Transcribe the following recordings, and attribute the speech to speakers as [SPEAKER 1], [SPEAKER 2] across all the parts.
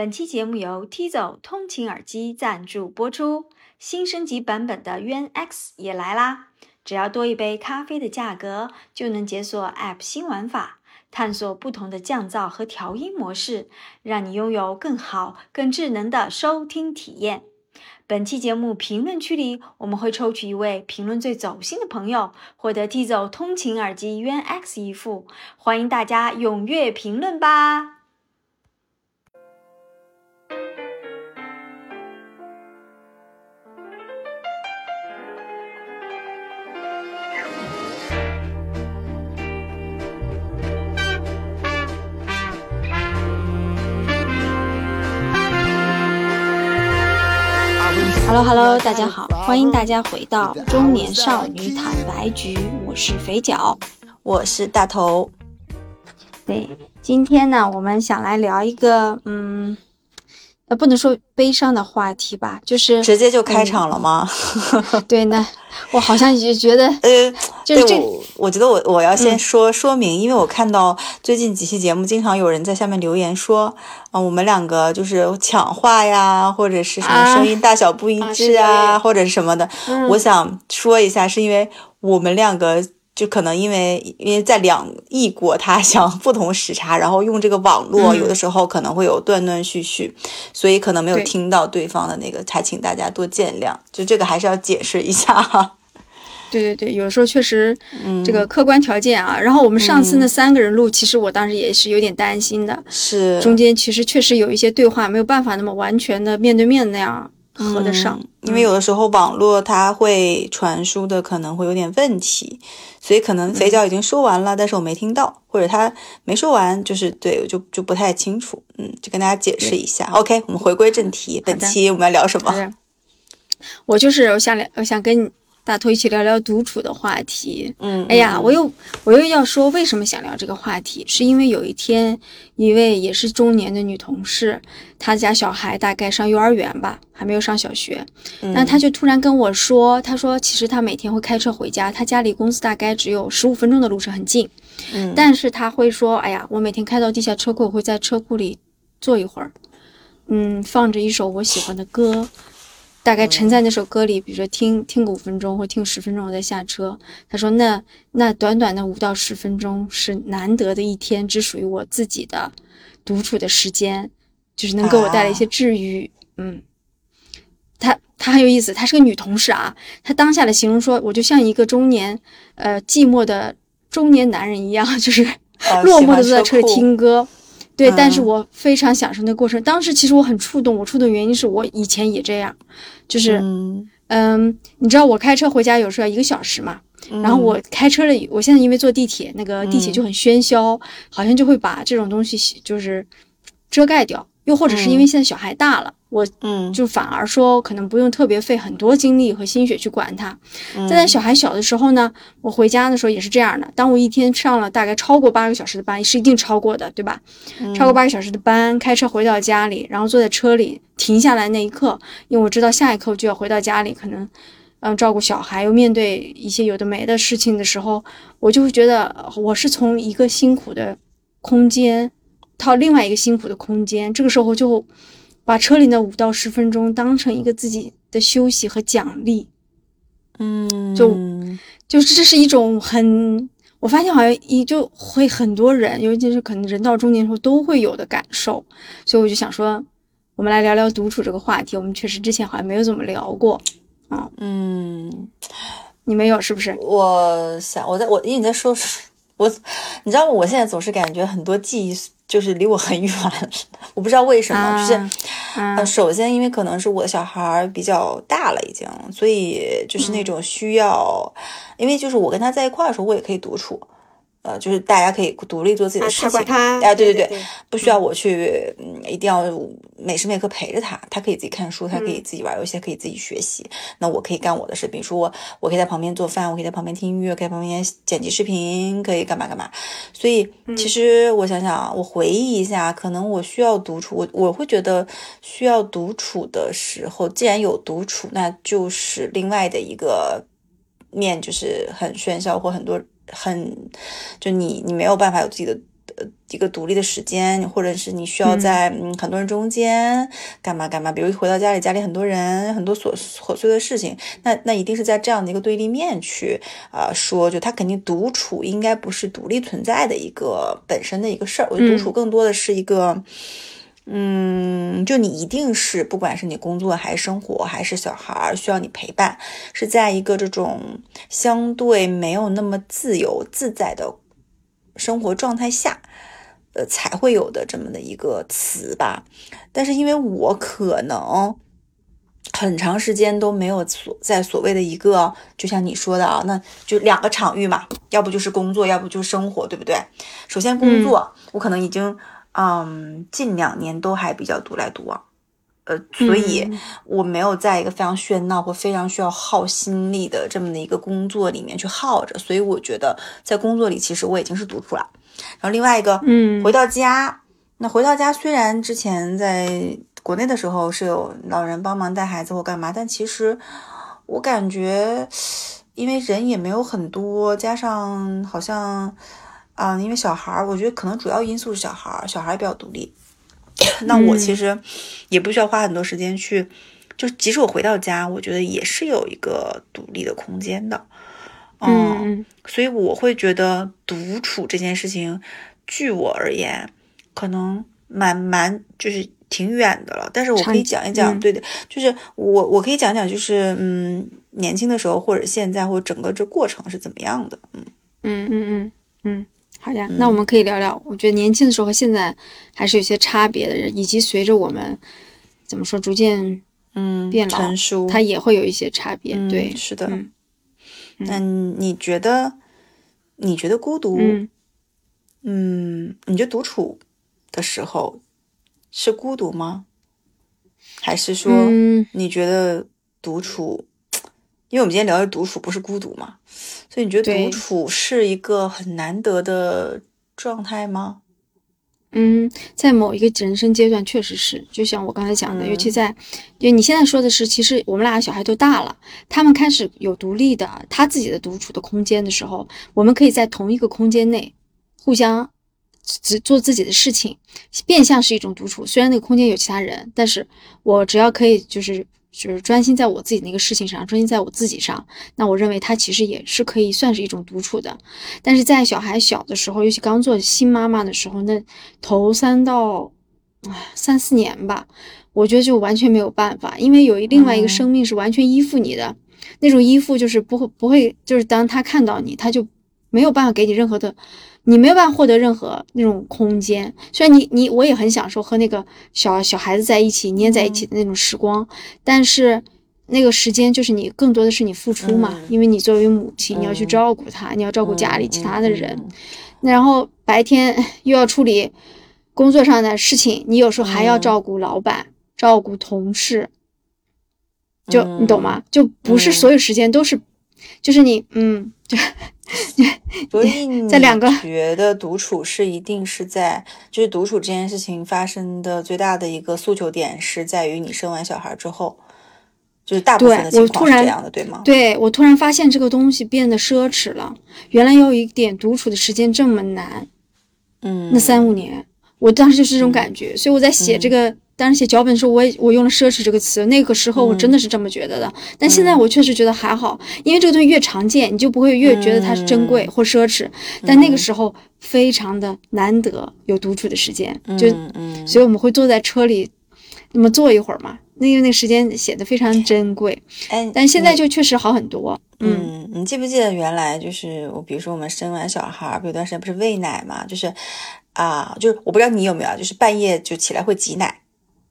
[SPEAKER 1] 本期节目由 Tizo 通勤耳机赞助播出。新升级版本的 Yuan X 也来啦！只要多一杯咖啡的价格，就能解锁 App 新玩法，探索不同的降噪和调音模式，让你拥有更好、更智能的收听体验。本期节目评论区里，我们会抽取一位评论最走心的朋友，获得 Tizo 通勤耳机 Yuan X 一副。欢迎大家踊跃评论吧！Hello 大家好，欢迎大家回到中年少女坦白局，我是肥脚，
[SPEAKER 2] 我是大头。
[SPEAKER 1] 对，今天呢，我们想来聊一个，嗯，呃，不能说悲伤的话题吧，就是
[SPEAKER 2] 直接就开场了吗？
[SPEAKER 1] 对，那我好像也觉得，
[SPEAKER 2] 呃，
[SPEAKER 1] 就是这，
[SPEAKER 2] 我觉得我我要先说说明，因为我看到最近几期节目，经常有人在下面留言说。啊，我们两个就是抢话呀，或者是什么声音大小不一致啊，或者是什么的。我想说一下，是因为我们两个就可能因为因为在两异国他乡，不同时差，然后用这个网络，有的时候可能会有断断续续，所以可能没有听到对方的那个，还请大家多见谅。就这个还是要解释一下哈。
[SPEAKER 1] 对对对，有时候确实，这个客观条件啊。然后我们上次那三个人录，其实我当时也是有点担心的，
[SPEAKER 2] 是
[SPEAKER 1] 中间其实确实有一些对话没有办法那么完全的面对面那样合得上，
[SPEAKER 2] 因为有的时候网络它会传输的可能会有点问题，所以可能肥脚已经说完了，但是我没听到，或者他没说完，就是对，就就不太清楚，嗯，就跟大家解释一下。OK，我们回归正题，本期我们要聊什么？
[SPEAKER 1] 我就是我想聊，我想跟你。大头一起聊聊独处的话题。
[SPEAKER 2] 嗯，
[SPEAKER 1] 哎呀，我又我又要说为什么想聊这个话题，是因为有一天一位也是中年的女同事，她家小孩大概上幼儿园吧，还没有上小学，那她就突然跟我说，她说其实她每天会开车回家，她家离公司大概只有十五分钟的路程，很近。
[SPEAKER 2] 嗯，
[SPEAKER 1] 但是她会说，哎呀，我每天开到地下车库，我会在车库里坐一会儿，嗯，放着一首我喜欢的歌。大概沉在那首歌里，比如说听听个五分钟或听十分钟，我再下车。他说：“那那短短的五到十分钟是难得的一天，只属于我自己的独处的时间，就是能给我带来一些治愈。”嗯，他他很有意思，他是个女同事啊。他当下的形容说：“我就像一个中年呃寂寞的中年男人一样，就是落寞的坐在车里听歌。”对，但是我非常享受那个过程。当时其实我很触动，我触动原因是我以前也这样，就是，嗯，你知道我开车回家有时候要一个小时嘛，然后我开车了，我现在因为坐地铁，那个地铁就很喧嚣，好像就会把这种东西就是遮盖掉，又或者是因为现在小孩大了。我
[SPEAKER 2] 嗯，
[SPEAKER 1] 就反而说可能不用特别费很多精力和心血去管他。在小孩小的时候呢，我回家的时候也是这样的。当我一天上了大概超过八个小时的班，是一定超过的，对吧？超过八个小时的班，开车回到家里，然后坐在车里停下来那一刻，因为我知道下一刻就要回到家里，可能嗯照顾小孩，又面对一些有的没的事情的时候，我就会觉得我是从一个辛苦的空间到另外一个辛苦的空间，这个时候就。把车里的五到十分钟当成一个自己的休息和奖励，
[SPEAKER 2] 嗯，
[SPEAKER 1] 就就是这是一种很，我发现好像一就会很多人，尤其是可能人到中年时候都会有的感受，所以我就想说，我们来聊聊独处这个话题。我们确实之前好像没有怎么聊过，
[SPEAKER 2] 啊，嗯，
[SPEAKER 1] 你没有是不是？
[SPEAKER 2] 我想我在我因为你在说，我你知道我现在总是感觉很多记忆。就是离我很远，我不知道为什么，就是，呃，首先因为可能是我的小孩比较大了已经，所以就是那种需要，因为就是我跟他在一块的时候，我也可以独处。呃，就是大家可以独立做自己的事情，哎，对对对，不需要我去，嗯，一定要每时每刻陪着他，他可以自己看书，他可以自己玩游戏，可以自己学习。那我可以干我的事，比如说我，我可以在旁边做饭，我可以在旁边听音乐，可以旁边剪辑视频，可以干嘛干嘛。所以其实我想想，我回忆一下，可能我需要独处，我我会觉得需要独处的时候，既然有独处，那就是另外的一个面，就是很喧嚣或很多。很，就你你没有办法有自己的呃一个独立的时间，或者是你需要在嗯很多人中间干嘛干嘛，比如回到家里，家里很多人，很多琐琐碎的事情，那那一定是在这样的一个对立面去啊说，就他肯定独处应该不是独立存在的一个本身的一个事儿，我觉得独处更多的是一个。嗯，就你一定是，不管是你工作还是生活还是小孩儿需要你陪伴，是在一个这种相对没有那么自由自在的生活状态下，呃，才会有的这么的一个词吧。但是因为我可能很长时间都没有所在所谓的一个，就像你说的啊，那就两个场域嘛，要不就是工作，要不就是生活，对不对？首先工作，我可能已经。嗯，近两年都还比较独来独往，呃，所以我没有在一个非常喧闹或非常需要耗心力的这么的一个工作里面去耗着，所以我觉得在工作里其实我已经是独处了。然后另外一个，
[SPEAKER 1] 嗯，
[SPEAKER 2] 回到家，那回到家虽然之前在国内的时候是有老人帮忙带孩子或干嘛，但其实我感觉，因为人也没有很多，加上好像。啊，因为小孩儿，我觉得可能主要因素是小孩儿，小孩儿比较独立。那我其实也不需要花很多时间去，就即使我回到家，我觉得也是有一个独立的空间的。
[SPEAKER 1] 嗯，
[SPEAKER 2] 所以我会觉得独处这件事情，据我而言，可能蛮蛮就是挺远的了。但是我可以讲一讲，对的，就是我我可以讲讲，就是嗯，年轻的时候或者现在或者整个这过程是怎么样的。
[SPEAKER 1] 嗯嗯嗯嗯嗯。好呀，那我们可以聊聊。我觉得年轻的时候和现在还是有些差别的，以及随着我们怎么说逐渐
[SPEAKER 2] 嗯
[SPEAKER 1] 变老，
[SPEAKER 2] 成熟，
[SPEAKER 1] 它也会有一些差别。对，
[SPEAKER 2] 是的。那你觉得你觉得孤独？嗯，你觉得独处的时候是孤独吗？还是说你觉得独处？因为我们今天聊的独处，不是孤独嘛？所以你觉得独处是一个很难得的状态吗？
[SPEAKER 1] 嗯，在某一个人生阶段确实是，就像我刚才讲的，尤其在，因为你现在说的是，其实我们俩小孩都大了，他们开始有独立的他自己的独处的空间的时候，我们可以在同一个空间内互相只做自己的事情，变相是一种独处。虽然那个空间有其他人，但是我只要可以就是。就是专心在我自己那个事情上，专心在我自己上。那我认为他其实也是可以算是一种独处的。但是在小孩小的时候，尤其刚做新妈妈的时候，那头三到三四年吧，我觉得就完全没有办法，因为有一另外一个生命是完全依附你的，那种依附就是不会不会，就是当他看到你，他就没有办法给你任何的。你没有办法获得任何那种空间，虽然你你我也很享受和那个小小孩子在一起黏在一起的那种时光，但是那个时间就是你更多的是你付出嘛，因为你作为母亲，你要去照顾他，你要照顾家里其他的人，然后白天又要处理工作上的事情，你有时候还要照顾老板，照顾同事，就你懂吗？就不是所有时间都是，就是你嗯就。
[SPEAKER 2] 所以你觉得独处是一定是在，就是独处这件事情发生的最大的一个诉求点是在于你生完小孩之后，就是大部分的情况是这样的，对吗？
[SPEAKER 1] 对我突然发现这个东西变得奢侈了，原来有一点独处的时间这么难，
[SPEAKER 2] 嗯，
[SPEAKER 1] 那三五年，我当时就是这种感觉，所以我在写这个。当时写脚本的时候，我也我用了“奢侈”这个词。那个时候我真的是这么觉得的，但现在我确实觉得还好，因为这个东西越常见，你就不会越觉得它是珍贵或奢侈。但那个时候非常的难得有独处的时间，就所以我们会坐在车里，那么坐一会儿嘛。那个那个时间显得非常珍贵。
[SPEAKER 2] 哎，
[SPEAKER 1] 但现在就确实好很多。
[SPEAKER 2] 嗯，你记不记得原来就是我，比如说我们生完小孩，有段时间不是喂奶嘛，就是啊，就是我不知道你有没有，就是半夜就起来会挤奶。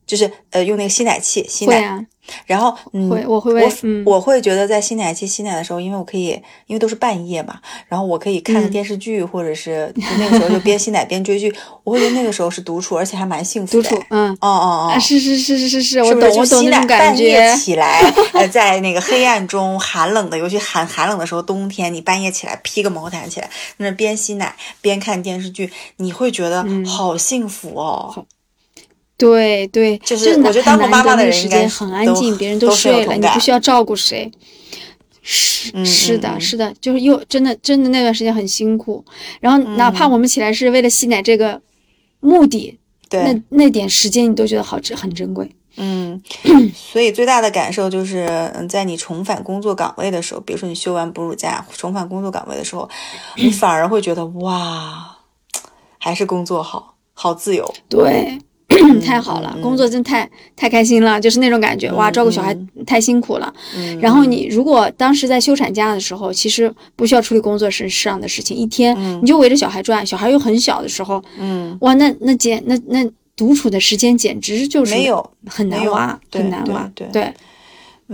[SPEAKER 2] 就是呃用那个吸奶器吸奶，然后嗯
[SPEAKER 1] 我会
[SPEAKER 2] 我我会觉得在吸奶器吸奶的时候，因为我可以因为都是半夜嘛，然后我可以看个电视剧，或者是那个时候就边吸奶边追剧，我会觉得那个时候是独处，而且还蛮幸福
[SPEAKER 1] 的。独处，嗯，
[SPEAKER 2] 哦哦哦，
[SPEAKER 1] 是是是是是
[SPEAKER 2] 是，
[SPEAKER 1] 我懂我懂那种感觉。
[SPEAKER 2] 半夜起来，呃，在那个黑暗中寒冷的，尤其寒寒冷的时候，冬天你半夜起来披个毛毯起来，那边吸奶边看电视剧，你会觉得好幸福哦。
[SPEAKER 1] 对对，
[SPEAKER 2] 就是我觉得当过妈妈的人
[SPEAKER 1] 时间很安静，别人都睡了，你不需要照顾谁。是是的，是的，就是又真的真的那段时间很辛苦，然后哪怕我们起来是为了吸奶这个目的，
[SPEAKER 2] 那
[SPEAKER 1] 那点时间你都觉得好很珍贵。
[SPEAKER 2] 嗯，所以最大的感受就是，嗯，在你重返工作岗位的时候，比如说你休完哺乳假重返工作岗位的时候，你反而会觉得哇，还是工作好，好自由。
[SPEAKER 1] 对。太好了，工作真太太开心了，就是那种感觉，哇，照顾小孩太辛苦了。然后你如果当时在休产假的时候，其实不需要处理工作身上的事情，一天你就围着小孩转，小孩又很小的时候，
[SPEAKER 2] 嗯，
[SPEAKER 1] 哇，那那简那那独处的时间简直就是
[SPEAKER 2] 没有
[SPEAKER 1] 很难挖，很难挖，
[SPEAKER 2] 对
[SPEAKER 1] 对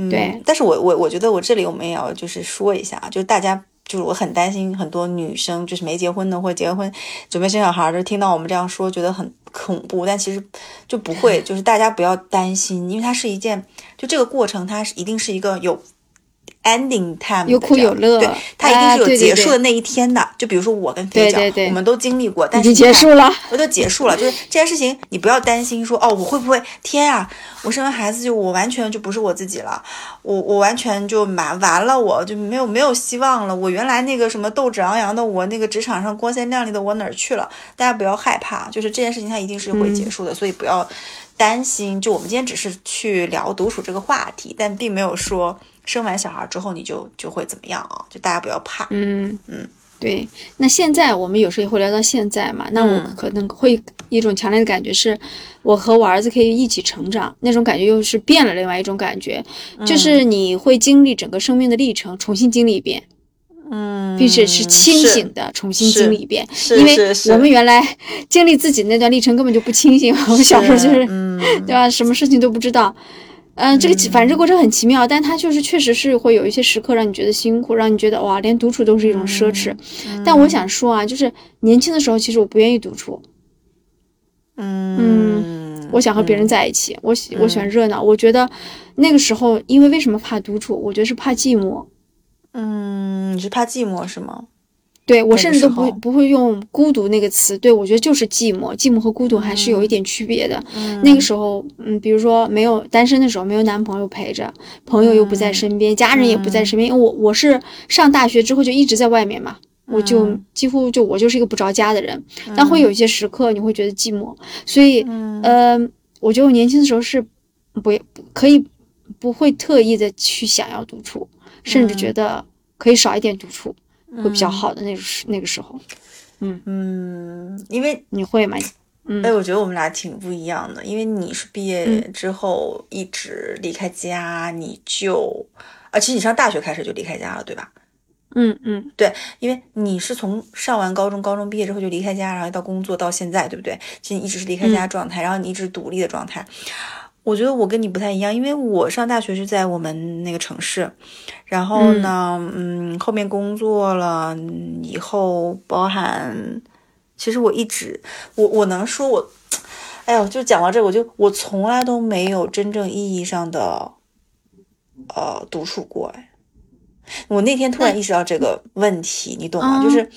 [SPEAKER 2] 对。但是我我我觉得我这里我们也要就是说一下，就是大家。就是我很担心很多女生，就是没结婚的或者结婚准备生小孩的，听到我们这样说，觉得很恐怖。但其实就不会，就是大家不要担心，因为它是一件，就这个过程，它是一定是一个有。Ending time
[SPEAKER 1] 有苦有乐，
[SPEAKER 2] 对，它一定是有结束的那一天的。就比如说我跟飞角，我们都经历过，但是
[SPEAKER 1] 已经结束了，
[SPEAKER 2] 我就结束了。就是这件事情，你不要担心说哦，我会不会天啊，我生完孩子就我完全就不是我自己了，我我完全就完完了，我就没有没有希望了。我原来那个什么斗志昂扬的，我那个职场上光鲜亮丽的我哪儿去了？大家不要害怕，就是这件事情它一定是会结束的，所以不要担心。就我们今天只是去聊独处这个话题，但并没有说。生完小孩之后你就就会怎么样啊？就大家不要怕。
[SPEAKER 1] 嗯嗯，对。那现在我们有时候也会聊到现在嘛。那我可能会一种强烈的感觉是，我和我儿子可以一起成长，那种感觉又是变了另外一种感觉，就是你会经历整个生命的历程，重新经历一遍。
[SPEAKER 2] 嗯，
[SPEAKER 1] 并且是清醒的重新经历一遍。因为我们原来经历自己那段历程根本就不清醒，我们小时候就是，对吧？什么事情都不知道。嗯，这个反正这过程很奇妙，但它就是确实是会有一些时刻让你觉得辛苦，让你觉得哇，连独处都是一种奢侈。但我想说啊，就是年轻的时候，其实我不愿意独处。
[SPEAKER 2] 嗯，
[SPEAKER 1] 我想和别人在一起，我喜我喜欢热闹。我觉得那个时候，因为为什么怕独处？我觉得是怕寂寞。
[SPEAKER 2] 嗯，你是怕寂寞是吗？
[SPEAKER 1] 对我甚至都不不会用孤独那个词，对我觉得就是寂寞，寂寞和孤独还是有一点区别的。那个时候，嗯，比如说没有单身的时候，没有男朋友陪着，朋友又不在身边，家人也不在身边。因为我我是上大学之后就一直在外面嘛，我就几乎就我就是一个不着家的人。但会有一些时刻你会觉得寂寞，所以，嗯，我觉得我年轻的时候是不可以不会特意的去想要独处，甚至觉得可以少一点独处。会比较好的那个时那个时候，嗯
[SPEAKER 2] 嗯，因为
[SPEAKER 1] 你会吗？嗯，
[SPEAKER 2] 哎，我觉得我们俩挺不一样的，因为你是毕业之后一直离开家，你就啊，其实你上大学开始就离开家了，对吧？
[SPEAKER 1] 嗯嗯，
[SPEAKER 2] 对，因为你是从上完高中，高中毕业之后就离开家，然后到工作到现在，对不对？其实你一直是离开家状态，然后你一直独立的状态。我觉得我跟你不太一样，因为我上大学是在我们那个城市，然后呢，嗯，后面工作了以后，包含，其实我一直，我我能说，我，哎呦，就讲到这，我就我从来都没有真正意义上的，呃，独处过。哎，我那天突然意识到这个问题，你懂吗？就是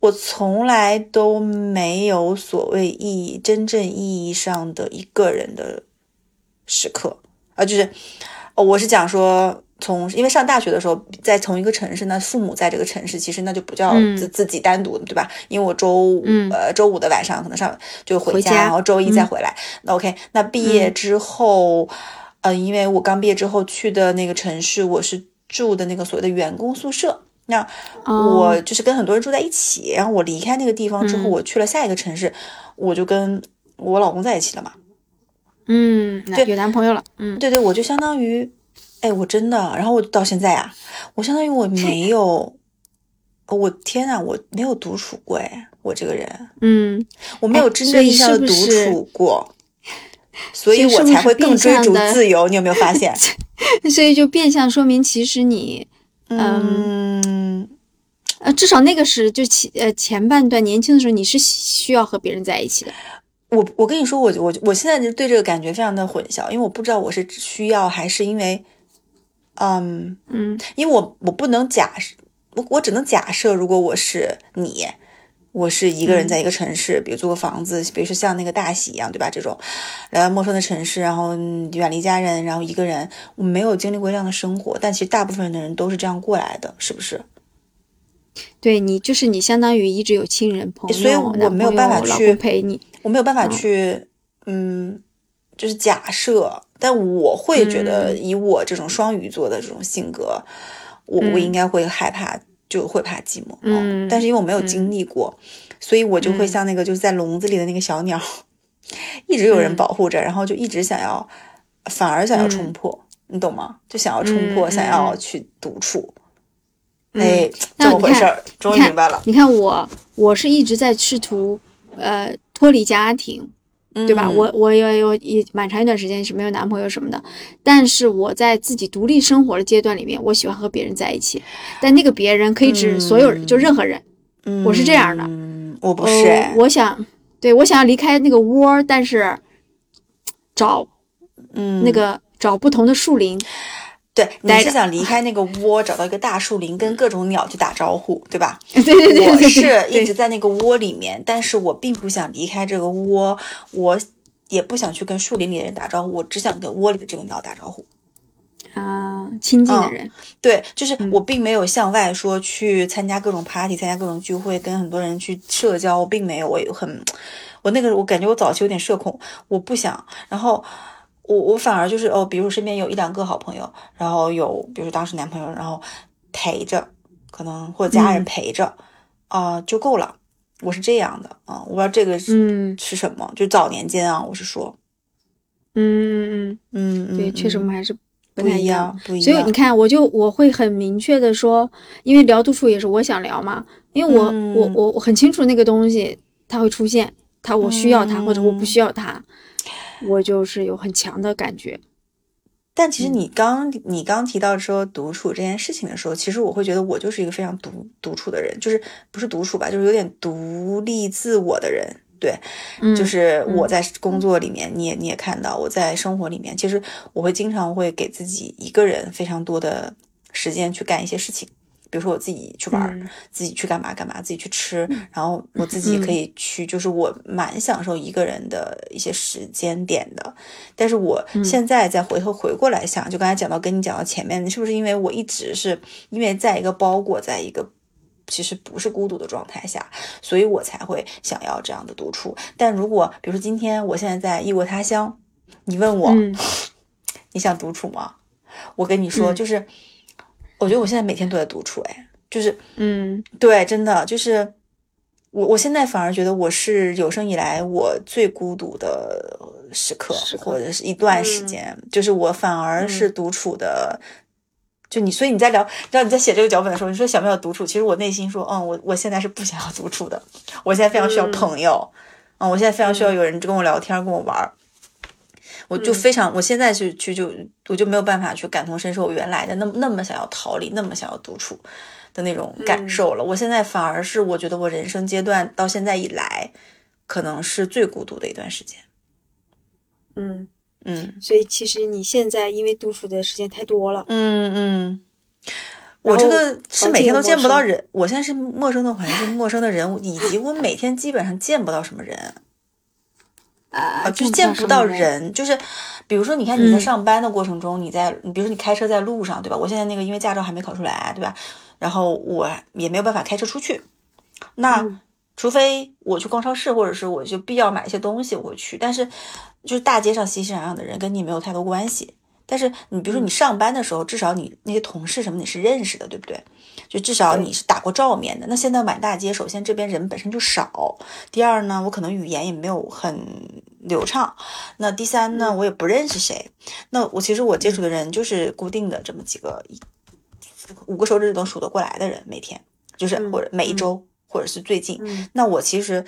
[SPEAKER 2] 我从来都没有所谓意义、真正意义上的一个人的。时刻啊，就是，我是讲说，从因为上大学的时候在同一个城市，那父母在这个城市，其实那就不叫自自己单独的，对吧？因为我周五呃周五的晚上可能上就回家，然后周一再回来。那 OK，那毕业之后，呃，因为我刚毕业之后去的那个城市，我是住的那个所谓的员工宿舍，那我就是跟很多人住在一起。然后我离开那个地方之后，我去了下一个城市，我就跟我老公在一起了嘛。
[SPEAKER 1] 嗯，对，有男朋友了。嗯，
[SPEAKER 2] 对对，我就相当于，哎，我真的，然后我到现在啊，我相当于我没有，我天呐，我没有独处过，哎，我这个人，
[SPEAKER 1] 嗯，
[SPEAKER 2] 我没有真正意义上的独处过，所以我才会更追逐自由。你有没有发现？
[SPEAKER 1] 所以就变相说明，其实你，嗯，呃，至少那个是就前呃前半段年轻的时候，你是需要和别人在一起的。
[SPEAKER 2] 我我跟你说，我我我现在就对这个感觉非常的混淆，因为我不知道我是需要还是因为，嗯
[SPEAKER 1] 嗯，
[SPEAKER 2] 因为我我不能假设，我我只能假设，如果我是你，我是一个人在一个城市，比如租个房子，比如说像那个大喜一样，对吧？这种来到陌生的城市，然后远离家人，然后一个人，我没有经历过这样的生活，但其实大部分的人都是这样过来的，是不是？
[SPEAKER 1] 对你，就是你相当于一直有亲人朋友，
[SPEAKER 2] 所以我没有办法去
[SPEAKER 1] 陪你，
[SPEAKER 2] 我没有办法去，嗯，就是假设，但我会觉得以我这种双鱼座的这种性格，我我应该会害怕。就会怕寂寞，嗯，但是因为我没有经历过，所以我就会像那个就是在笼子里的那个小鸟，一直有人保护着，然后就一直想要，反而想要冲破，你懂吗？就想要冲破，想要去独处，哎，这么回事儿，终于明白了。
[SPEAKER 1] 你看我，我是一直在试图，呃，脱离家庭。对吧？我我有有一蛮长一段时间是没有男朋友什么的，但是我在自己独立生活的阶段里面，我喜欢和别人在一起，但那个别人可以指所有人，就任何人。我是这样的，
[SPEAKER 2] 我不是。
[SPEAKER 1] 我想，对我想要离开那个窝，但是找，
[SPEAKER 2] 嗯，
[SPEAKER 1] 那个找不同的树林。
[SPEAKER 2] 对，你是想离开那个 窝，找到一个大树林，跟各种鸟去打招呼，对吧？
[SPEAKER 1] 对对对，
[SPEAKER 2] 我是一直在那个窝里面，但是我并不想离开这个窝，我也不想去跟树林里的人打招呼，我只想跟窝里的这个鸟打招呼。
[SPEAKER 1] 啊，亲近的人，
[SPEAKER 2] 对，就是我并没有向外说去参加各种 party，参加各种聚会，跟很多人去社交，我并没有，我很，我那个我感觉我早期有点社恐，我不想，然后。我我反而就是哦，比如身边有一两个好朋友，然后有比如当时男朋友，然后陪着，可能或者家人陪着，啊就够了。我是这样的啊，我不知道这个是是什么，就早年间啊，我是说，
[SPEAKER 1] 嗯
[SPEAKER 2] 嗯嗯嗯，
[SPEAKER 1] 对，确实我们还是
[SPEAKER 2] 不
[SPEAKER 1] 太一
[SPEAKER 2] 样，不一
[SPEAKER 1] 样。所以你看，我就我会很明确的说，因为聊独处也是我想聊嘛，因为我我我我很清楚那个东西它会出现，它我需要它或者我不需要它。我就是有很强的感觉，
[SPEAKER 2] 但其实你刚你刚提到说独处这件事情的时候，其实我会觉得我就是一个非常独独处的人，就是不是独处吧，就是有点独立自我的人。对，就是我在工作里面，你也你也看到我在生活里面，其实我会经常会给自己一个人非常多的时间去干一些事情。比如说我自己去玩，自己去干嘛干嘛，自己去吃，然后我自己可以去，就是我蛮享受一个人的一些时间点的。但是我现在再回头回过来想，就刚才讲到跟你讲到前面，是不是因为我一直是因为在一个包裹在一个其实不是孤独的状态下，所以我才会想要这样的独处。但如果比如说今天我现在在异国他乡，你问我你想独处吗？我跟你说就是。我觉得我现在每天都在独处，哎，就是，
[SPEAKER 1] 嗯，
[SPEAKER 2] 对，真的就是我，我现在反而觉得我是有生以来我最孤独的时刻，或者是一段时间，就是我反而是独处的。就你，所以你在聊，知道你在写这个脚本的时候，你说想不想独处？其实我内心说，嗯，我我现在是不想要独处的，我现在非常需要朋友，嗯，我现在非常需要有人跟我聊天，跟我玩。我就非常，我现在去去就我就没有办法去感同身受我原来的那么那么想要逃离，那么想要独处的那种感受了。我现在反而是我觉得我人生阶段到现在以来，可能是最孤独的一段时间。
[SPEAKER 1] 嗯
[SPEAKER 2] 嗯，
[SPEAKER 1] 所以其实你现在因为独处的时间太多了。
[SPEAKER 2] 嗯嗯，我这个是每天都见不到人，我现在是陌生的环境，陌生的人，以及我每天基本上见不到什么人。
[SPEAKER 1] 啊，
[SPEAKER 2] 就是见不到人，就是，比如说，你看你在上班的过程中，你在，你比如说你开车在路上，对吧？我现在那个因为驾照还没考出来，对吧？然后我也没有办法开车出去，那除非我去逛超市，或者是我就必要买一些东西，我会去。但是就是大街上熙熙攘攘的人跟你没有太多关系。但是你比如说你上班的时候，至少你那些同事什么你是认识的，对不对？就至少你是打过照面的。那现在满大街，首先这边人本身就少，第二呢，我可能语言也没有很流畅。那第三呢，我也不认识谁。那我其实我接触的人就是固定的这么几个，五个手指头数得过来的人，每天就是或者每一周或者是最近。那我其实。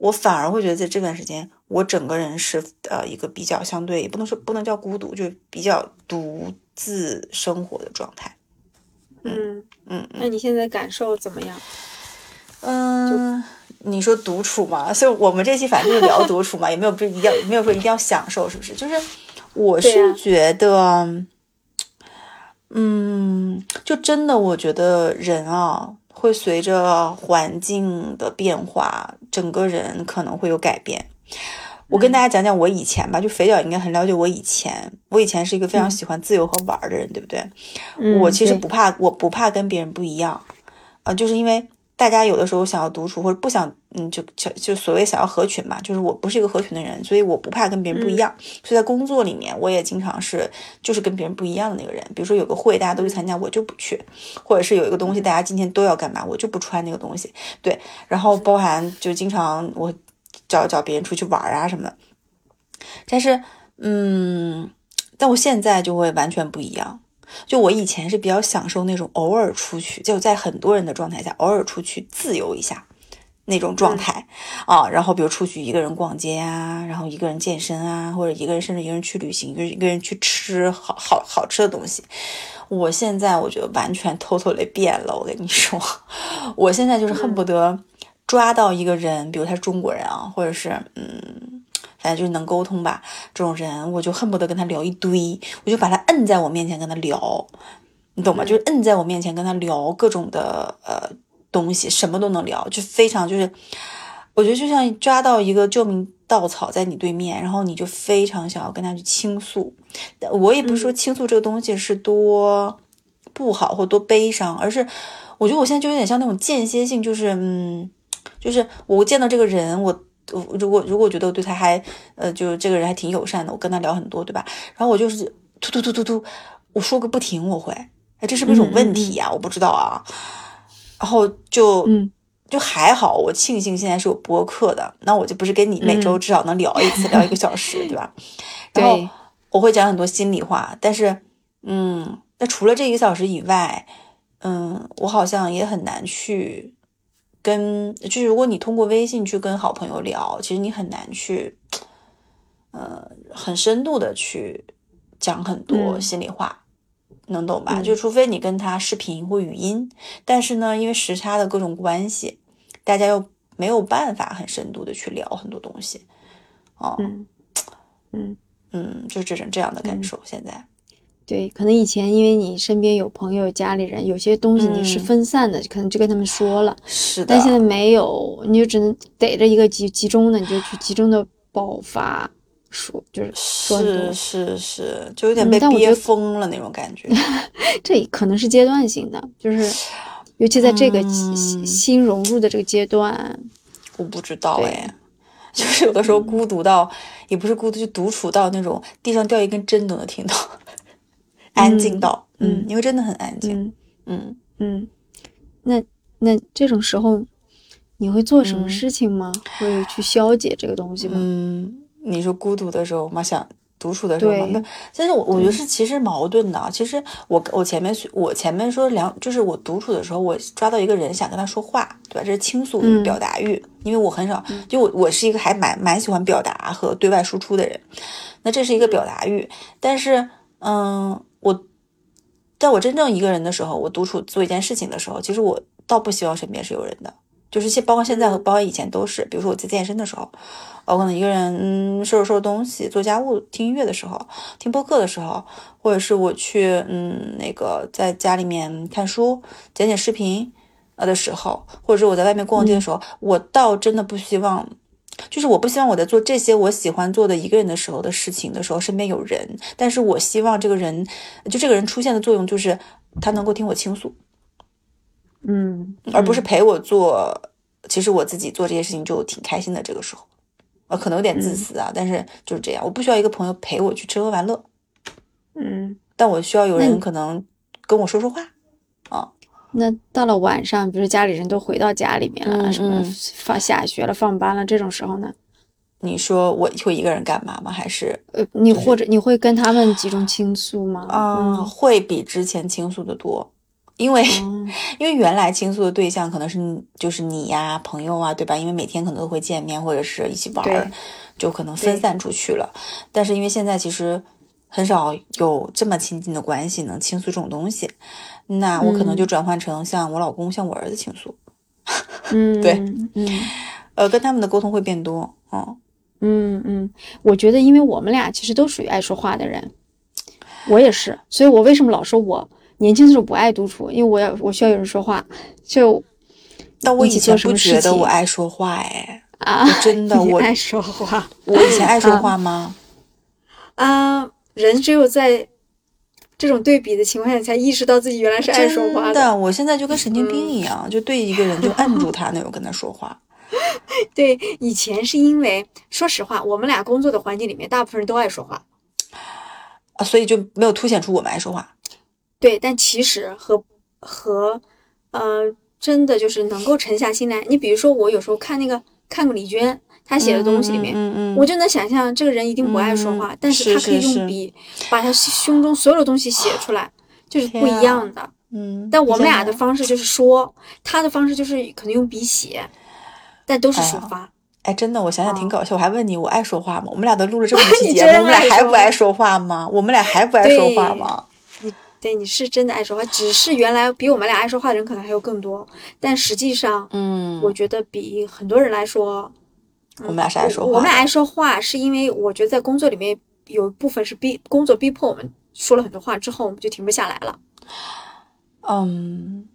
[SPEAKER 2] 我反而会觉得，在这段时间，我整个人是呃一个比较相对，也不能说不能叫孤独，就比较独自生活的状态。
[SPEAKER 1] 嗯
[SPEAKER 2] 嗯，
[SPEAKER 1] 那你现在感受怎么样？
[SPEAKER 2] 嗯，你说独处嘛，所以我们这期反正就聊独处嘛，也没有不一定要没有说一定要享受，是不是？就是我是觉得，嗯，就真的我觉得人啊，会随着环境的变化，整个人可能会有改变。我跟大家讲讲我以前吧，就肥脚应该很了解我以前。我以前是一个非常喜欢自由和玩的人，对不对？我其实不怕，我不怕跟别人不一样，啊，就是因为大家有的时候想要独处或者不想，嗯，就就就所谓想要合群嘛，就是我不是一个合群的人，所以我不怕跟别人不一样。所以在工作里面，我也经常是就是跟别人不一样的那个人。比如说有个会大家都去参加，我就不去；或者是有一个东西大家今天都要干嘛，我就不穿那个东西。对，然后包含就经常我。找找别人出去玩啊什么的，但是，嗯，但我现在就会完全不一样。就我以前是比较享受那种偶尔出去，就在很多人的状态下，偶尔出去自由一下那种状态啊。然后，比如出去一个人逛街啊，然后一个人健身啊，或者一个人甚至一个人去旅行，一个一个人去吃好好好吃的东西。我现在我觉得完全 totally 变了。我跟你说，我现在就是恨不得。抓到一个人，比如他是中国人啊，或者是嗯，反正就是能沟通吧，这种人我就恨不得跟他聊一堆，我就把他摁在我面前跟他聊，你懂吗？就是摁在我面前跟他聊各种的呃东西，什么都能聊，就非常就是，我觉得就像抓到一个救命稻草在你对面，然后你就非常想要跟他去倾诉。我也不是说倾诉这个东西是多不好或多悲伤，而是我觉得我现在就有点像那种间歇性，就是嗯。就是我见到这个人，我如果如果觉得我对他还呃，就是这个人还挺友善的，我跟他聊很多，对吧？然后我就是突突突突突，我说个不停，我会，哎，这是不是一种问题呀？我不知道啊。然后就
[SPEAKER 1] 嗯，
[SPEAKER 2] 就还好，我庆幸现在是有播客的，那我就不是跟你每周至少能聊一次，聊一个小时，对吧？然后我会讲很多心里话，但是嗯，那除了这一个小时以外，嗯，我好像也很难去。跟就是如果你通过微信去跟好朋友聊，其实你很难去，呃，很深度的去讲很多心里话，能懂吧？就除非你跟他视频或语音，但是呢，因为时差的各种关系，大家又没有办法很深度的去聊很多东西，哦，
[SPEAKER 1] 嗯。嗯。
[SPEAKER 2] 嗯，就是这种这样的感受，现在。
[SPEAKER 1] 对，可能以前因为你身边有朋友、家里人，有些东西你是分散的，可能就跟他们说了。
[SPEAKER 2] 是的。
[SPEAKER 1] 但现在没有，你就只能逮着一个集集中的，你就去集中的爆发说，就是说
[SPEAKER 2] 是是是，就有点被憋疯了那种感觉。
[SPEAKER 1] 这可能是阶段性的，就是 尤其在这个新融入的这个阶段，
[SPEAKER 2] 我不知道哎，就是有的时候孤独到，也不是孤独，就独处到那种地上掉一根针都能听到。安静到，嗯，因为真的很安静，
[SPEAKER 1] 嗯嗯，那那这种时候，你会做什么事情吗？会去消解这个东西吗？
[SPEAKER 2] 嗯，你说孤独的时候吗？想独处的时候吗？那其实我我觉得是其实矛盾的。其实我我前面我前面说两，就是我独处的时候，我抓到一个人想跟他说话，对吧？这是倾诉欲、表达欲，因为我很少，就我我是一个还蛮蛮喜欢表达和对外输出的人，那这是一个表达欲，但是嗯。我，在我真正一个人的时候，我独处做一件事情的时候，其实我倒不希望身边是有人的，就是现包括现在和包括以前都是。比如说我在健身的时候，我可能一个人嗯收拾收拾东西、做家务、听音乐的时候、听播客的时候，或者是我去嗯那个在家里面看书、剪剪视频呃的时候，或者是我在外面逛街的时候，我倒真的不希望。就是我不希望我在做这些我喜欢做的一个人的时候的事情的时候身边有人，但是我希望这个人，就这个人出现的作用就是他能够听我倾诉，
[SPEAKER 1] 嗯，
[SPEAKER 2] 而不是陪我做。其实我自己做这些事情就挺开心的。这个时候，呃，可能有点自私啊，但是就是这样。我不需要一个朋友陪我去吃喝玩乐，
[SPEAKER 1] 嗯，
[SPEAKER 2] 但我需要有人可能跟我说说话，啊。
[SPEAKER 1] 那到了晚上，比如家里人都回到家里面了，什么放下学了、放班了这种时候呢？
[SPEAKER 2] 你说我会一个人干嘛吗？还是
[SPEAKER 1] 呃，你或者你会跟他们集中倾诉吗？
[SPEAKER 2] 嗯，会比之前倾诉的多，因为 因为原来倾诉的对象可能是就是你呀、朋友啊，对吧？因为每天可能都会见面或者是一起玩，就可能分散出去了。但是因为现在其实很少有这么亲近的关系能倾诉这种东西。那我可能就转换成向我老公、向我儿子倾诉，
[SPEAKER 1] 嗯，
[SPEAKER 2] 对，
[SPEAKER 1] 嗯，
[SPEAKER 2] 呃，跟他们的沟通会变多，
[SPEAKER 1] 嗯，嗯嗯，我觉得，因为我们俩其实都属于爱说话的人，我也是，所以我为什么老说我年轻的时候不爱独处，因为我要我需要有人说话，就
[SPEAKER 2] 但我以前不觉得我
[SPEAKER 1] 爱
[SPEAKER 2] 说话哎
[SPEAKER 1] 啊，
[SPEAKER 2] 真的 我
[SPEAKER 1] 爱说话，
[SPEAKER 2] 我以前爱说话吗？
[SPEAKER 1] 啊，人只有在这种对比的情况下，才意识到自己原来是爱说话
[SPEAKER 2] 的。我现在就跟神经病一样，就对一个人就摁住他那种跟他说话。
[SPEAKER 1] 对，以前是因为说实话，我们俩工作的环境里面，大部分人都爱说话
[SPEAKER 2] 啊，所以就没有凸显出我们爱说话。
[SPEAKER 1] 对，但其实和和呃，真的就是能够沉下心来。你比如说，我有时候看那个看过李娟她写的东西里面，
[SPEAKER 2] 嗯嗯，
[SPEAKER 1] 我就能想象这个人一定不爱说话，但是他可以用笔把他胸中所有的东西写出来，就是不一样的。
[SPEAKER 2] 嗯，
[SPEAKER 1] 但我们俩的方式就是说，他的方式就是可能用笔写，但都是抒发。
[SPEAKER 2] 哎，真的，我想想挺搞笑。我还问你，我爱说话吗？我们俩都录了这么多期节目，我们俩还不爱说话吗？我们俩还不爱说话吗？
[SPEAKER 1] 对，你是真的爱说话，只是原来比我们俩爱说话的人可能还有更多，但实际上，
[SPEAKER 2] 嗯，
[SPEAKER 1] 我觉得比很多人来说，
[SPEAKER 2] 我们俩是爱说话。
[SPEAKER 1] 我们俩爱说话，是因为我觉得在工作里面有一部分是逼工作逼迫我们说了很多话之后，我们就停不下来了。
[SPEAKER 2] 嗯，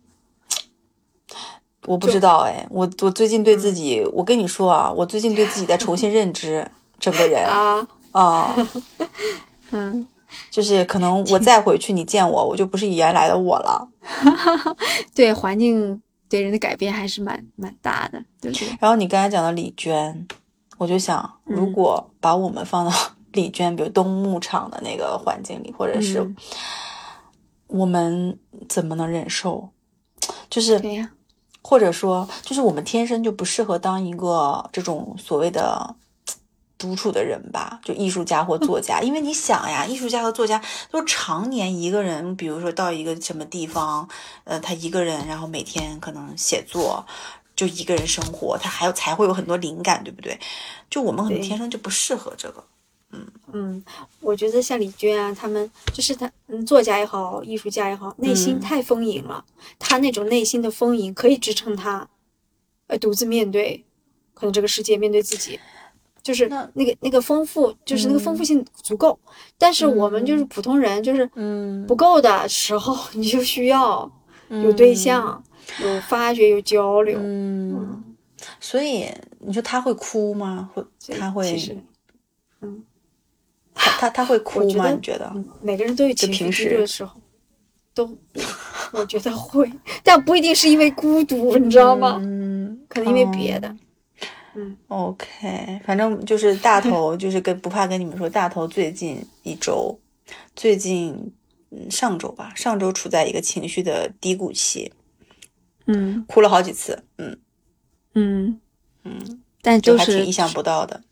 [SPEAKER 2] 我不知道哎，我我最近对自己，我跟你说啊，我最近对自己在重新认知 整个人
[SPEAKER 1] 啊
[SPEAKER 2] 啊，
[SPEAKER 1] 嗯。
[SPEAKER 2] 就是可能我再回去，你见我，我就不是原来的我了。
[SPEAKER 1] 对，环境对人的改变还是蛮蛮大的，对不对？
[SPEAKER 2] 然后你刚才讲的李娟，我就想，如果把我们放到 李娟，比如东牧场的那个环境里，或者是我们怎么能忍受？就是，或者说，就是我们天生就不适合当一个这种所谓的。独处的人吧，就艺术家或作家，因为你想呀，艺术家和作家都常年一个人，比如说到一个什么地方，呃，他一个人，然后每天可能写作，就一个人生活，他还有才会有很多灵感，对不对？就我们可能天生就不适合这个。
[SPEAKER 1] 嗯嗯，我觉得像李娟啊，他们就是他，嗯，作家也好，艺术家也好，内心太丰盈了，他那种内心的丰盈可以支撑他，呃，独自面对可能这个世界，面对自己。就是那个那个丰富，就是那个丰富性足够，但是我们就是普通人，就是不够的时候，你就需要有对象，有发掘，有交流。
[SPEAKER 2] 嗯，所以你说他会哭吗？会，他会，
[SPEAKER 1] 嗯，
[SPEAKER 2] 他他他会哭吗？你觉得？
[SPEAKER 1] 每个人都有情绪低落的时候，都，我觉得会，但不一定是因为孤独，你知道吗？
[SPEAKER 2] 嗯，
[SPEAKER 1] 可能因为别的。嗯
[SPEAKER 2] ，OK，反正就是大头，就是跟不怕跟你们说，大头最近一周，最近嗯上周吧，上周处在一个情绪的低谷期，
[SPEAKER 1] 嗯，
[SPEAKER 2] 哭了好几次，
[SPEAKER 1] 嗯
[SPEAKER 2] 嗯
[SPEAKER 1] 嗯，但就
[SPEAKER 2] 是意想不到的，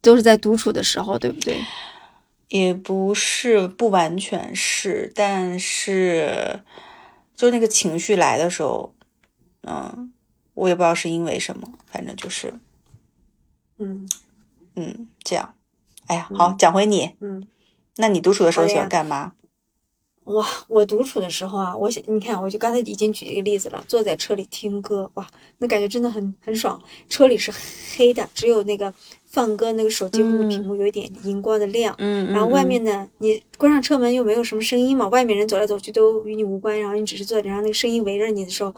[SPEAKER 1] 都是在独处的时候，对不对？
[SPEAKER 2] 也不是，不完全是，但是就那个情绪来的时候，嗯，我也不知道是因为什么，反正就是。
[SPEAKER 1] 嗯
[SPEAKER 2] 嗯，这样，哎呀，好，讲回你，
[SPEAKER 1] 嗯，
[SPEAKER 2] 那你独处的时候喜欢干嘛？
[SPEAKER 1] 哇，我独处的时候啊，我想你看，我就刚才已经举一个例子了，坐在车里听歌，哇，那感觉真的很很爽。车里是黑的，只有那个放歌那个手机屏幕有一点荧光的亮，
[SPEAKER 2] 嗯，
[SPEAKER 1] 然后外面呢，你关上车门又没有什么声音嘛，外面人走来走去都与你无关，然后你只是坐在然后那个声音围着你的时候，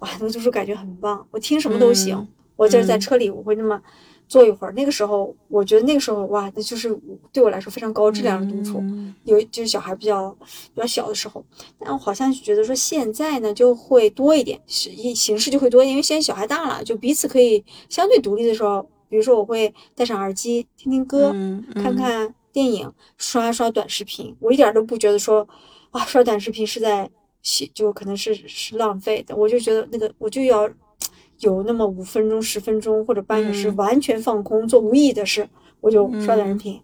[SPEAKER 1] 哇，那个独处感觉很棒。我听什么都行，我就是在车里，我会那么。坐一会儿，那个时候我觉得那个时候哇，那就是对我来说非常高质量的独处。有就是小孩比较比较小的时候，但我好像觉得说现在呢就会多一点，形形式就会多一点，因为现在小孩大了，就彼此可以相对独立的时候，比如说我会戴上耳机听听歌，看看电影，刷刷短视频。我一点都不觉得说啊刷短视频是在就可能是是浪费的，我就觉得那个我就要。有那么五分钟、十分钟或者半小时，完全放空做无意义的事，我就刷短视频。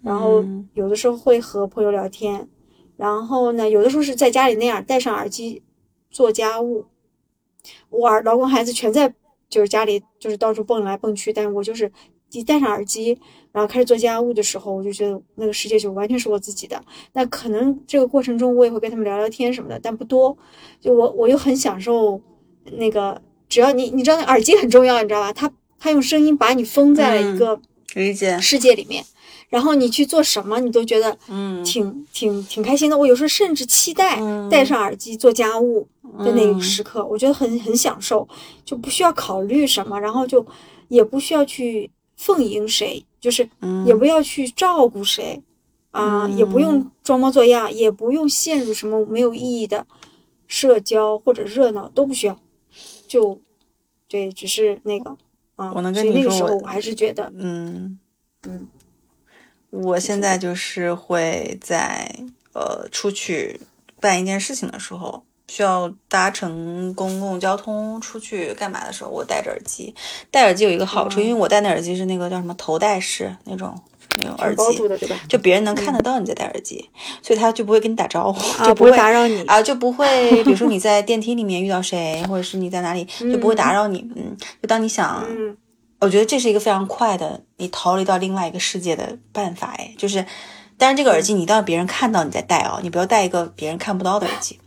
[SPEAKER 1] 然后有的时候会和朋友聊天，然后呢，有的时候是在家里那样戴上耳机做家务。我儿、老公、孩子全在，就是家里就是到处蹦来蹦去，但是我就是一戴上耳机，然后开始做家务的时候，我就觉得那个世界就完全是我自己的。那可能这个过程中我也会跟他们聊聊天什么的，但不多。就我我又很享受那个。只要你你知道那耳机很重要，你知道吧？它它用声音把你封在了一个
[SPEAKER 2] 理解
[SPEAKER 1] 世界里面，然后你去做什么，你都觉得
[SPEAKER 2] 嗯。
[SPEAKER 1] 挺挺挺开心的。我有时候甚至期待戴上耳机做家务的那个时刻，我觉得很很享受，就不需要考虑什么，然后就也不需要去奉迎谁，就是也不要去照顾谁啊、也不用装模作样，也不用陷入什么没有意义的社交或者热闹，都不需要，就对，只是那个。啊，
[SPEAKER 2] 我能跟你说我
[SPEAKER 1] 时候我还是觉得，
[SPEAKER 2] 嗯
[SPEAKER 1] 嗯，
[SPEAKER 2] 我现在就是会在呃出去办一件事情的时候，需要搭乘公共交通出去干嘛的时候，我戴着耳机。戴耳机有一个好处，
[SPEAKER 1] 哦
[SPEAKER 2] 因为我戴那耳机是那个叫什么头戴式那种那种耳机
[SPEAKER 1] 住，的对吧？
[SPEAKER 2] 就别人能看得到你在戴耳机，所以他就不会跟你打招呼，
[SPEAKER 1] 啊，不会打扰你。
[SPEAKER 2] 啊，就不会，比如说你在电梯里面遇到谁，或者是你在哪里，就不会打扰你。嗯，就当你想，
[SPEAKER 1] 嗯
[SPEAKER 2] 我觉得这是一个非常快的，你逃离到另外一个世界的办法。哎，就是，当然这个耳机你一定要别人看到你在戴哦，你不要戴一个别人看不到的耳机。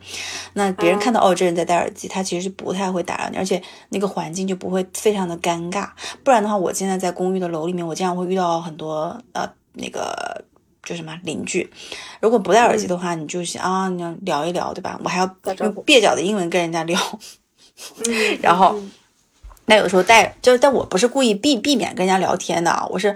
[SPEAKER 2] 那别人看到哦，这人在戴耳机，他其实是不太会打扰你，而且那个环境就不会非常的尴尬。不然的话，我现在在公寓的楼里面，我经常会遇到很多呃那个。就什么邻居，如果不戴耳机的话，你就是啊，你要聊一聊，对吧？我还要用蹩脚的英文跟人家聊，
[SPEAKER 1] 嗯，
[SPEAKER 2] 然后
[SPEAKER 1] 嗯
[SPEAKER 2] 那有时候带，就是但我不是故意避避免跟人家聊天的啊，我是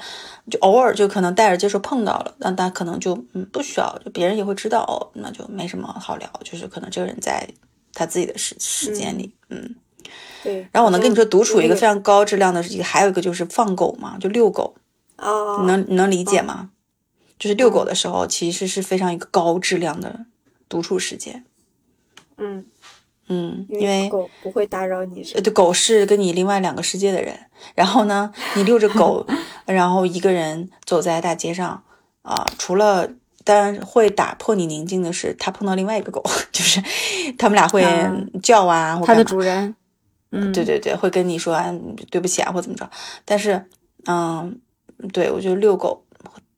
[SPEAKER 2] 就偶尔就可能带着接触碰到了，那他可能就嗯不需要，就别人也会知道哦，那就没什么好聊，就是可能这个人在他自己的时时间里，嗯。
[SPEAKER 1] 对。
[SPEAKER 2] 然后我能跟你说，独处一个
[SPEAKER 1] 非
[SPEAKER 2] 非常高质量的还有一个就是放狗嘛，就遛狗，
[SPEAKER 1] 哦，
[SPEAKER 2] 你能你能理解吗？就是遛狗的时候，其实是非常一个高质量的独处时间，
[SPEAKER 1] 嗯，
[SPEAKER 2] 嗯，因
[SPEAKER 1] 因
[SPEAKER 2] 为
[SPEAKER 1] 狗不会打扰你，
[SPEAKER 2] 对，狗是跟你另外两个世界的人。然后呢，你遛着狗，然后一个人走在大街上啊、除了当然会打破你宁静的是，他碰到另外一个狗，就是他们俩会
[SPEAKER 1] 啊
[SPEAKER 2] 叫啊，或
[SPEAKER 1] 它的主人。嗯，
[SPEAKER 2] 对对对，会跟你说啊对不起啊或怎么着。但是，嗯，对我觉得遛狗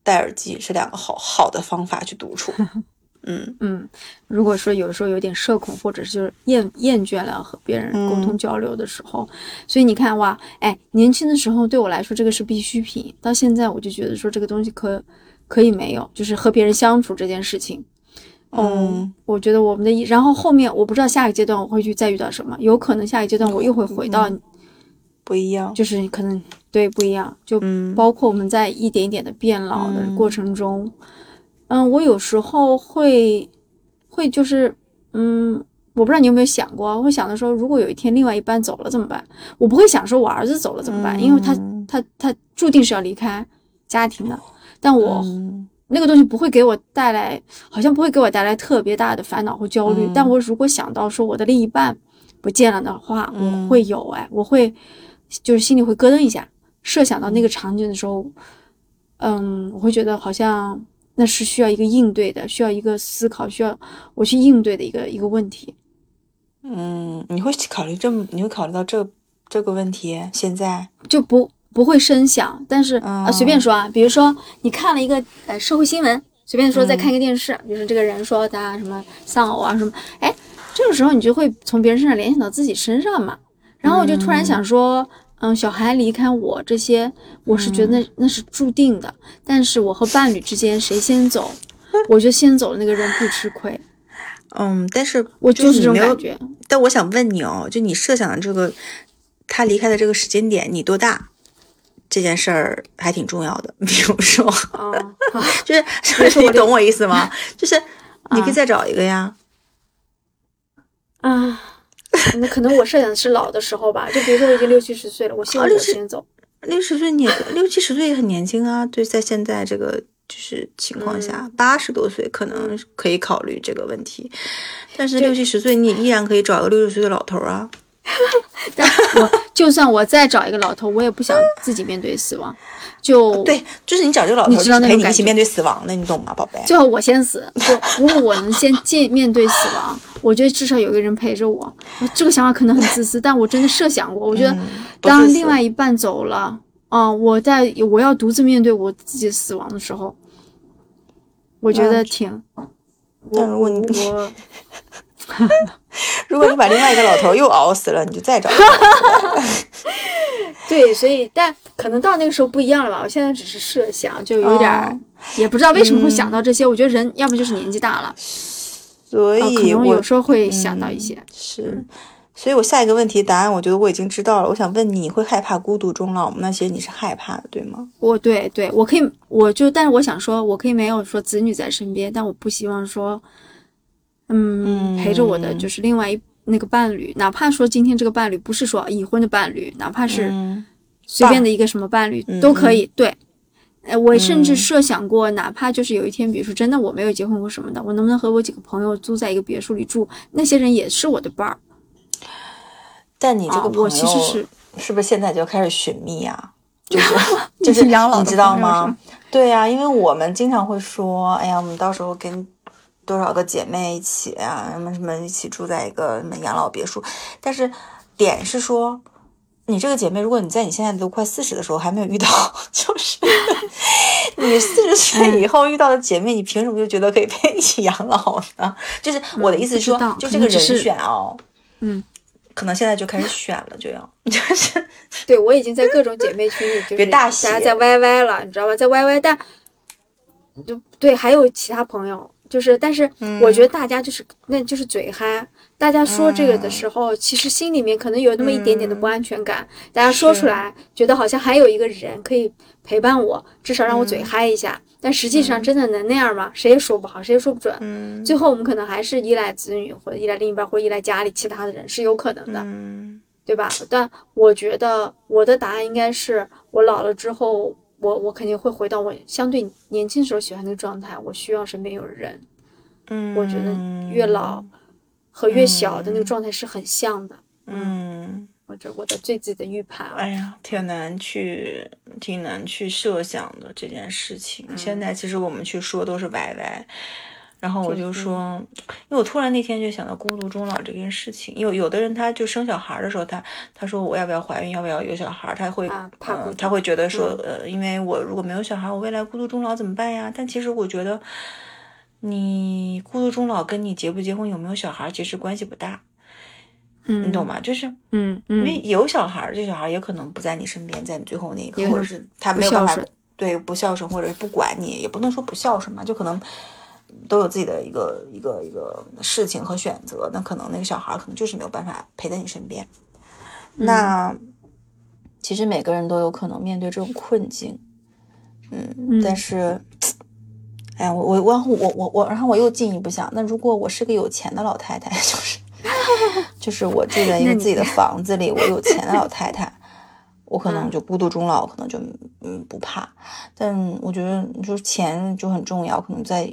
[SPEAKER 2] 戴耳机是两个好好的方法去独处。嗯。
[SPEAKER 1] 嗯，如果说有的时候有点社恐，或者是就是厌厌倦了和别人沟通交流的时候，所以你看哇，哎，年轻的时候对我来说这个是必需品，到现在我就觉得说这个东西可可以没有，就是和别人相处这件事情。
[SPEAKER 2] 嗯，
[SPEAKER 1] 我觉得我们的一，然后后面我不知道下一个阶段我会去再遇到什么，有可能下一个阶段我又会回到，
[SPEAKER 2] 不一样。
[SPEAKER 1] 就是可能对不一样，就
[SPEAKER 2] 嗯。
[SPEAKER 1] 包括我们在一点一点的变老的过程中，嗯，我有时候会会就是嗯，我不知道你有没有想过，我会想的说，如果有一天另外一半走了怎么办？我不会想说我儿子走了怎么办，因为他
[SPEAKER 2] 嗯
[SPEAKER 1] 他他注定是要离开家庭的，但我。
[SPEAKER 2] 嗯
[SPEAKER 1] 那个东西不会给我带来，好像不会给我带来特别大的烦恼或焦虑。
[SPEAKER 2] 嗯
[SPEAKER 1] 但我如果想到说我的另一半不见了的话，
[SPEAKER 2] 嗯
[SPEAKER 1] 我会有哎，我会就是心里会咯噔一下。设想到那个场景的时候，嗯，我会觉得好像那是需要一个应对的，需要一个思考，需要我去应对的一个一个问题。
[SPEAKER 2] 嗯，你会考虑这么，你会考虑到这这个问题？现在，
[SPEAKER 1] 就不不会深想，但是啊、
[SPEAKER 2] 嗯
[SPEAKER 1] 随便说啊，比如说你看了一个呃社会新闻，随便说
[SPEAKER 2] 嗯
[SPEAKER 1] 再看一个电视，比如说这个人说他什么丧偶啊什么，哎，这个时候你就会从别人身上联想到自己身上嘛，然后我就突然想说，嗯，小孩离开我这些，我是觉得那、那是注定的，但是我和伴侣之间谁先走，我觉得先走的那个人不吃亏，
[SPEAKER 2] 嗯，但是
[SPEAKER 1] 我就是
[SPEAKER 2] 没有
[SPEAKER 1] 这种感觉。
[SPEAKER 2] 但我想问你哦，就你设想的这个他离开的这个时间点，你多大？这件事儿还挺重要的。比如说，就是你懂我意思吗？就是你可以再找一个呀。
[SPEAKER 1] 啊，那可能我设想的是老的时候吧，就比如说我已经六七十岁了，我希望
[SPEAKER 2] 啊六七
[SPEAKER 1] 我先走。
[SPEAKER 2] 六十岁你也六七十岁也很年轻啊，对，在现在这个就是情况下，八十、多岁可能可以考虑这个问题，但是六七十岁你依然可以找个六十岁的老头啊。
[SPEAKER 1] 但我就算我再找一个老头，我也不想自己面对死亡，就
[SPEAKER 2] 对，就是你找这个老头
[SPEAKER 1] 你
[SPEAKER 2] 儿，
[SPEAKER 1] 知道那种感觉
[SPEAKER 2] 就是陪你一起面对死亡的，你懂吗，宝贝？
[SPEAKER 1] 最好我先死。就如果我能先见面对死亡，我觉得至少有一个人陪着我。我这个想法可能很自私，但我真的设想过，我觉得当另外一半走了，啊、我在我要独自面对我自己死亡的时候，我觉得挺。我
[SPEAKER 2] 但如果你
[SPEAKER 1] 我
[SPEAKER 2] 如果你把另外一个老头又熬死了，你就再找。
[SPEAKER 1] 对，所以但可能到那个时候不一样了吧？我现在只是设想，就有点也不知道为什么会想到这些。我觉得人要么就是年纪大了，
[SPEAKER 2] 所以
[SPEAKER 1] 可能有时候会想到一些。
[SPEAKER 2] 是，所以我下一个问题答案，我觉得我已经知道了。我想问你，会害怕孤独终老吗？那些你是害怕的，对吗？
[SPEAKER 1] 我对对，我可以，我就，但是我想说，我可以没有说子女在身边，但我不希望说，嗯，陪着我的就是另外一那个伴侣，哪怕说今天这个伴侣不是说已婚的伴侣，哪怕是。随便的一个什么伴侣都可以，对，哎，我甚至设想过，哪怕就是有一天，比如说真的我没有结婚过什么的，我能不能和我几个朋友租在一个别墅里住？那些人也是我的伴儿。
[SPEAKER 2] 但你这个朋友，
[SPEAKER 1] 我其实是
[SPEAKER 2] 是不是现在就开始寻觅啊？就是就是你知道吗？对呀，因为我们经常会说，哎呀，我们到时候跟多少个姐妹一起啊，什么什么一起住在一个什么养老别墅，但是点是说。你这个姐妹，如果你在你现在都快四十的时候还没有遇到，就是 你四十岁以后遇到的姐妹，你凭什么就觉得可以陪你一起养老呢？就是我的意思是说，就这个人选哦，
[SPEAKER 1] 嗯，
[SPEAKER 2] 可能现在就开始选了，就要 就是，
[SPEAKER 1] 对我已经在各种姐妹群里，就是大家在 YY 了，你知道吧，在 YY，但就对，还有其他朋友，就是，但是我觉得大家就是，那就是嘴嗨。大家说这个的时候，其实心里面可能有那么一点点的不安全感。大家说出来，觉得好像还有一个人可以陪伴我，至少让我嘴嗨一下。但实际上，真的能那样吗？谁也说不好，谁也说不准。
[SPEAKER 2] 嗯，
[SPEAKER 1] 最后我们可能还是依赖子女，或者依赖另一半，或者依赖家里其他的人，是有可能的，对吧？但我觉得我的答案应该是，我老了之后，我我肯定会回到我相对年轻时候喜欢的状态。我需要身边有人。
[SPEAKER 2] 嗯，
[SPEAKER 1] 我觉得越老。和越小的那个状态是很像的，
[SPEAKER 2] 嗯，
[SPEAKER 1] 或者我的对自己的预判，
[SPEAKER 2] 哎呀，挺难去，挺难去设想的这件事情。现在其实我们去说都是歪歪，然后我就说，因为我突然那天就想到孤独终老这件事情，有有的人他就生小孩的时候，他他说我要不要怀孕，要不要有小孩，他会
[SPEAKER 1] 怕，
[SPEAKER 2] 他会觉得说，呃，因为我如果没有小孩，我未来孤独终老怎么办呀？但其实我觉得。你孤独终老跟你结不结婚有没有小孩其实关系不大，
[SPEAKER 1] 嗯，
[SPEAKER 2] 你懂吗？就是，
[SPEAKER 1] 嗯
[SPEAKER 2] 嗯，因为有小孩，这小孩也可能不在你身边，在你最后那一刻，或者是他没有办法，对，不孝顺，或者是不管你，也不能说不孝顺嘛，就可能都有自己的一个一个一个事情和选择，那可能那个小孩可能就是没有办法陪在你身边。那其实每个人都有可能面对这种困境，嗯，但是。哎呀，我我我我我我，然后我又进一步想，那如果我是个有钱的老太太，就是就是我住在一个自己的房子里，我有钱的老太太，我可能就孤独终老，可能就嗯不怕。但我觉得就是钱就很重要，可能在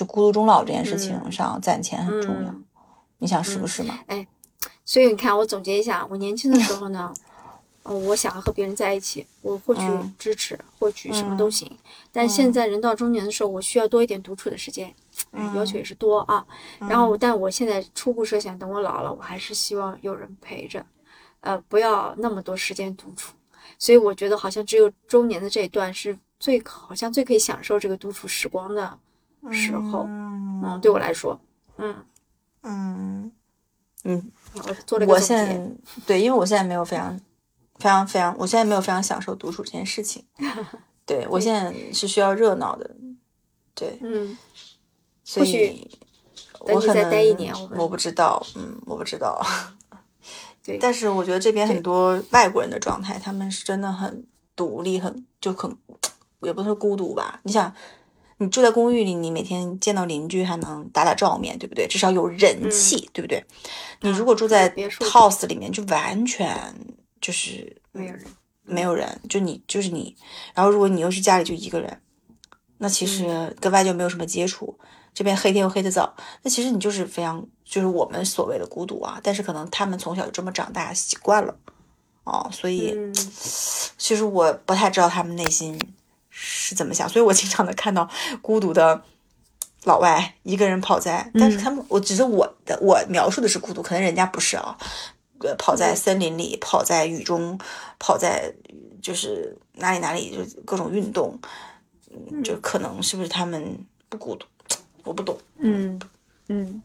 [SPEAKER 2] 就孤独终老这件事情上攒钱很重要。你想是不是嘛？
[SPEAKER 1] 哎，所以你看，我总结一下，我年轻的时候呢。嗯，我想要和别人在一起，我获取支持，获取什么都行。但现在人到中年的时候，我需要多一点独处的时间，要求也是多啊。然后，但我现在初步设想，等我老了，我还是希望有人陪着，呃，不要那么多时间独处。所以我觉得，好像只有中年的这一段是最好像最可以享受这个独处时光的时候。嗯，对我来说，
[SPEAKER 2] 嗯嗯嗯，
[SPEAKER 1] 我做了个总结。
[SPEAKER 2] 对，因为我现在没有非常。非常非常，我现在没有非常享受独处这件事情。对我现在是需要热闹的，对，
[SPEAKER 1] 嗯，
[SPEAKER 2] 所以我可
[SPEAKER 1] 能待一年，
[SPEAKER 2] 我不知道，嗯，我不知道。
[SPEAKER 1] 对，
[SPEAKER 2] 但是我觉得这边很多外国人的状态，他们是真的很独立，很就很也不是孤独吧？你想，你住在公寓里，你每天见到邻居还能打打照面，对不对？至少有人气，对不对？你如果住在 house 里面，就完全。就是
[SPEAKER 1] 没有人，
[SPEAKER 2] 没有人，就你，就是你。然后，如果你又是家里就一个人，那其实跟外界没有什么接触，这边黑天又黑的早，那其实你就是非常，就是我们所谓的孤独啊。但是可能他们从小就这么长大，习惯了，哦，所以其实我不太知道他们内心是怎么想。所以我经常能看到孤独的老外一个人跑在，但是他们，我只是我的，我描述的是孤独，可能人家不是啊。呃，跑在森林里，跑在雨中，跑在就是哪里哪里，就各种运动，就可能是不是他们不孤独？我不懂。
[SPEAKER 1] 嗯嗯，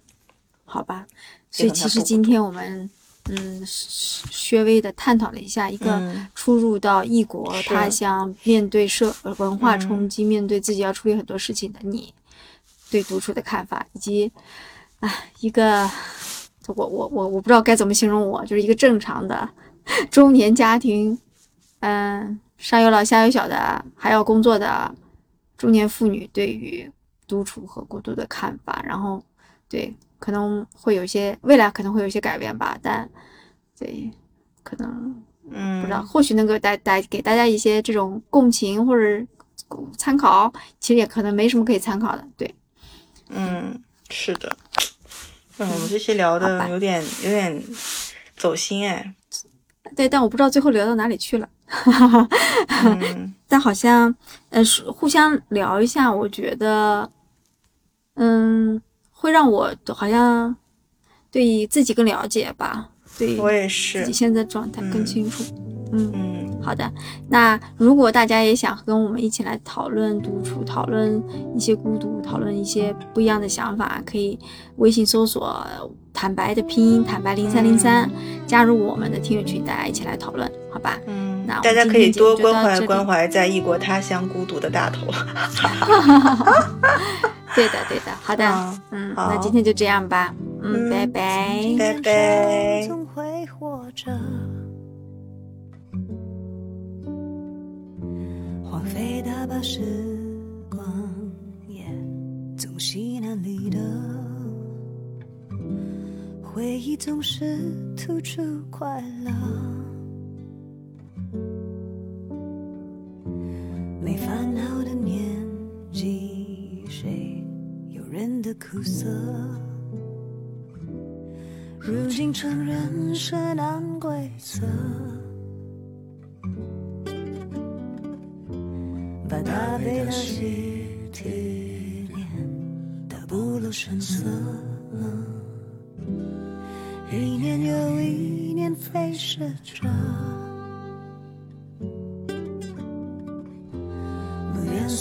[SPEAKER 1] 好吧。所以其实今天我们嗯，稍微的探讨了一下一个出入到异国他乡，面对社文化冲击，面对自己要处理很多事情的你，对独处的看法，以及啊，一个我我我我不知道该怎么形容我，就是一个正常的中年家庭，嗯，上有老下有小的，还要工作的中年妇女，对于独处和孤独的看法，然后对。可能会有一些未来可能会有一些改变吧，但对，可能嗯。不知道，或许能够带带给大家一些这种共情或者参考，其实也可能没什么可以参考的，对，
[SPEAKER 3] 嗯，是的，嗯，我们这些聊的有点有点走心哎，
[SPEAKER 1] 对，但我不知道最后聊到哪里去了，哈哈哈，但好像呃互相聊一下，我觉得嗯。会让我好像对自己更了解吧，对
[SPEAKER 3] 我也是
[SPEAKER 1] 自己现在状态更清楚。嗯嗯，好的。那如果大家也想跟我们一起来讨论独处，讨论一些孤独，讨论一些不一样的想法，可以微信搜索“坦白”的拼音“坦白零三零三”，加入我们的听友群，大家一起来讨论，好吧？
[SPEAKER 3] 嗯，
[SPEAKER 1] 那
[SPEAKER 3] 大家可以多关怀关怀在异国他乡孤独的大头。
[SPEAKER 1] 对的，对的，好的，嗯，那今天就这样吧，嗯，拜拜，
[SPEAKER 3] 拜拜。荒废的把时光也总西南里的回忆总是突出快乐，没烦恼的年纪，谁有？人的苦涩，如今承认是难规则，把大悲那些体面的不露声色，一年又一年飞逝着，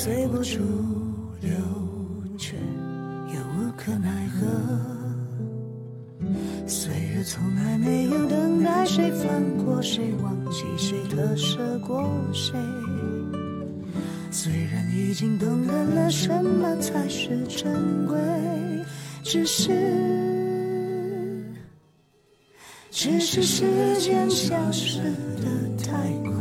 [SPEAKER 3] 随波逐流，却又无。可奈何？岁月从来没有等待谁放过谁，忘记谁，割舍过谁。虽然已经懂得了什么才是珍贵，只是，只是时间消失的太快，